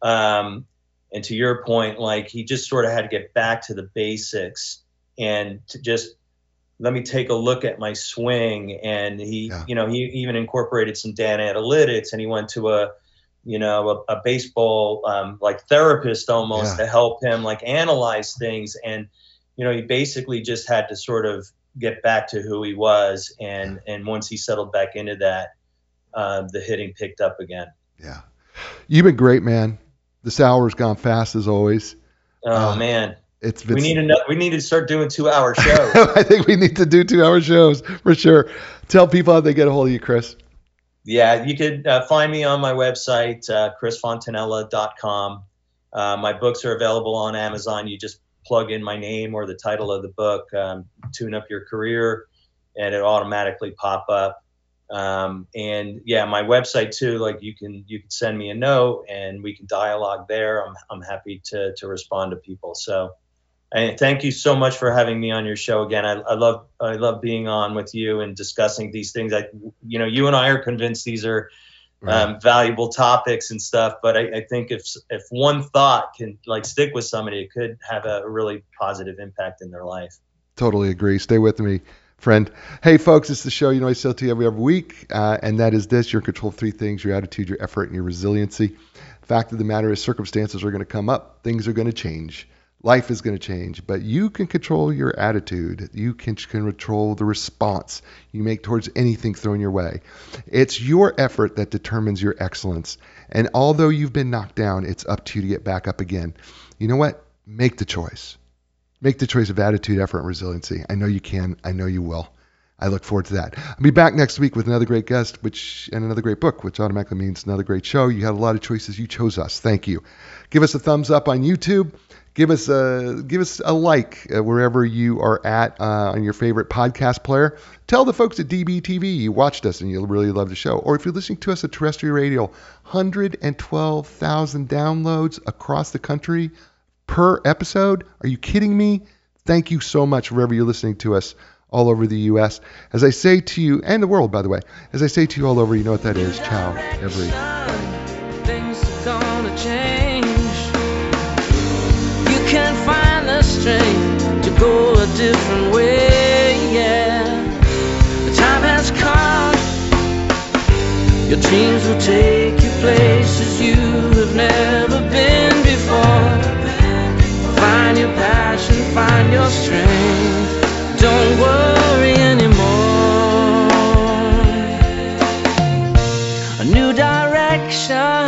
Um, and to your point, like he just sort of had to get back to the basics and to just let me take a look at my swing. And he, yeah. you know, he even incorporated some data analytics and he went to a, you know, a, a baseball um, like therapist almost yeah. to help him like analyze things and you know, he basically just had to sort of get back to who he was, and and once he settled back into that, uh, the hitting picked up again. Yeah, you've been great, man. This hour's gone fast as always. Oh uh, man, it's been, we need to we need to start doing two hour shows. I think we need to do two hour shows for sure. Tell people how they get a hold of you, Chris. Yeah, you could uh, find me on my website, uh, chrisfontanella.com. Uh, my books are available on Amazon. You just plug in my name or the title of the book, um, Tune Up Your Career, and it automatically pop up. Um, and yeah, my website too. Like you can you can send me a note and we can dialogue there. I'm I'm happy to to respond to people. So And thank you so much for having me on your show again. I, I love I love being on with you and discussing these things. I, you know, you and I are convinced these are um, valuable topics and stuff. But I, I, think if if one thought can like stick with somebody, it could have a really positive impact in their life. Totally agree. Stay with me, friend. Hey, folks, it's the show you know I sell to you every every week, uh, and that is this: you're in control of three things: your attitude, your effort, and your resiliency. Fact of the matter is, circumstances are going to come up, things are going to change life is going to change, but you can control your attitude. You can control the response you make towards anything thrown your way. It's your effort that determines your excellence. And although you've been knocked down, it's up to you to get back up again. You know what? Make the choice. Make the choice of attitude, effort, and resiliency. I know you can. I know you will. I look forward to that. I'll be back next week with another great guest, which and another great book, which automatically means another great show. You had a lot of choices. You chose us. Thank you. Give us a thumbs up on YouTube give us a give us a like uh, wherever you are at uh, on your favorite podcast player. Tell the folks at DBTV you watched us and you'll really love the show. Or if you're listening to us at terrestrial radio, 112,000 downloads across the country per episode. Are you kidding me? Thank you so much wherever you're listening to us all over the U.S. As I say to you, and the world, by the way, as I say to you all over, you know what that is. Ciao, every. Strength to go a different way. Yeah, the time has come. Your dreams will take you places you have never been before. Find your passion, find your strength. Don't worry anymore. A new direction